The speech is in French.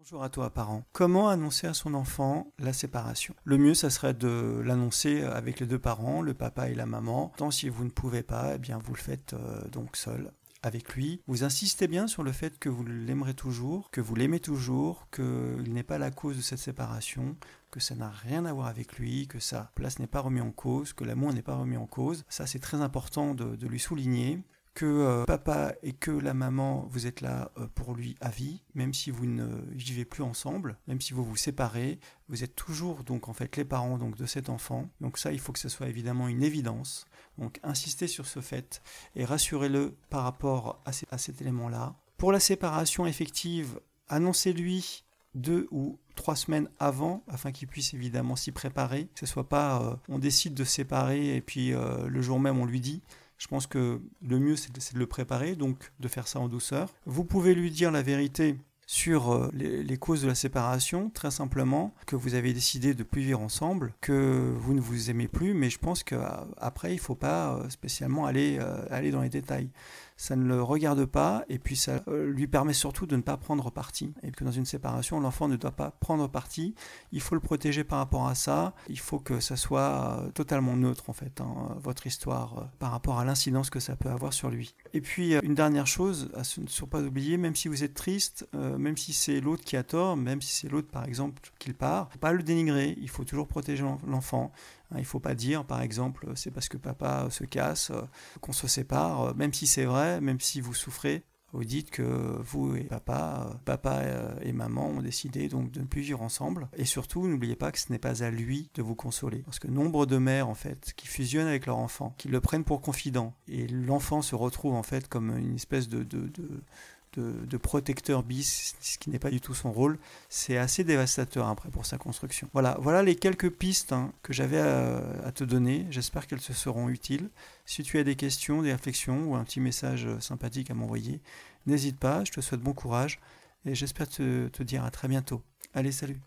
Bonjour à toi, parent. Comment annoncer à son enfant la séparation? Le mieux, ça serait de l'annoncer avec les deux parents, le papa et la maman. Tant si vous ne pouvez pas, eh bien vous le faites euh, donc seul avec lui. Vous insistez bien sur le fait que vous l'aimerez toujours, que vous l'aimez toujours, qu'il n'est pas la cause de cette séparation, que ça n'a rien à voir avec lui, que sa place n'est pas remise en cause, que l'amour n'est pas remis en cause. Ça, c'est très important de, de lui souligner que euh, papa et que la maman, vous êtes là euh, pour lui à vie, même si vous ne vivez plus ensemble, même si vous vous séparez, vous êtes toujours donc en fait les parents donc de cet enfant. Donc ça, il faut que ce soit évidemment une évidence. Donc insistez sur ce fait et rassurez-le par rapport à, cet élément-là. Pour la séparation effective, annoncez-lui deux ou trois semaines avant afin qu'il puisse évidemment s'y préparer, que ce soit pas euh, on décide de séparer et puis le jour même on lui dit je pense que le mieux, c'est de, le préparer, donc de faire ça en douceur. Vous pouvez lui dire la vérité sur euh, les, causes de la séparation, très simplement, que vous avez décidé de plus vivre ensemble, que vous ne vous aimez plus, mais je pense qu'après, il ne faut pas euh, spécialement aller, euh, aller dans les détails ça ne le regarde pas et puis ça euh, lui permet surtout de ne pas prendre parti. Et que dans une séparation, l'enfant ne doit pas prendre parti. Il faut le protéger par rapport à ça. Il faut que ça soit euh, totalement neutre en fait, hein, votre histoire euh, par rapport à l'incidence que ça peut avoir sur lui. Et puis une dernière chose à ne pas oublier, même si vous êtes triste, même si c'est l'autre qui a tort, même si c'est l'autre par exemple qui part, faut pas le dénigrer. Il faut toujours protéger l'enfant. Hein, il ne faut pas dire, par exemple, c'est parce que papa se casse euh, qu'on se sépare, euh, même si c'est vrai, même si vous souffrez. Vous dites que vous et papa, euh, papa et maman ont décidé donc de ne plus vivre ensemble. Et surtout, n'oubliez pas que ce n'est pas à lui de vous consoler. Parce que nombre de mères, en fait, qui fusionnent avec leur enfant, qui le prennent pour confident, et l'enfant se retrouve, en fait, comme une espèce de de, protecteur bis, ce qui n'est pas du tout son rôle, c'est assez dévastateur après pour sa construction. Voilà, voilà les quelques pistes hein, que j'avais à, te donner. J'espère qu'elles se seront utiles. Si tu as des questions, des réflexions ou un petit message sympathique à m'envoyer, n'hésite pas. Je te souhaite bon courage et j'espère te, te dire à très bientôt. Allez, salut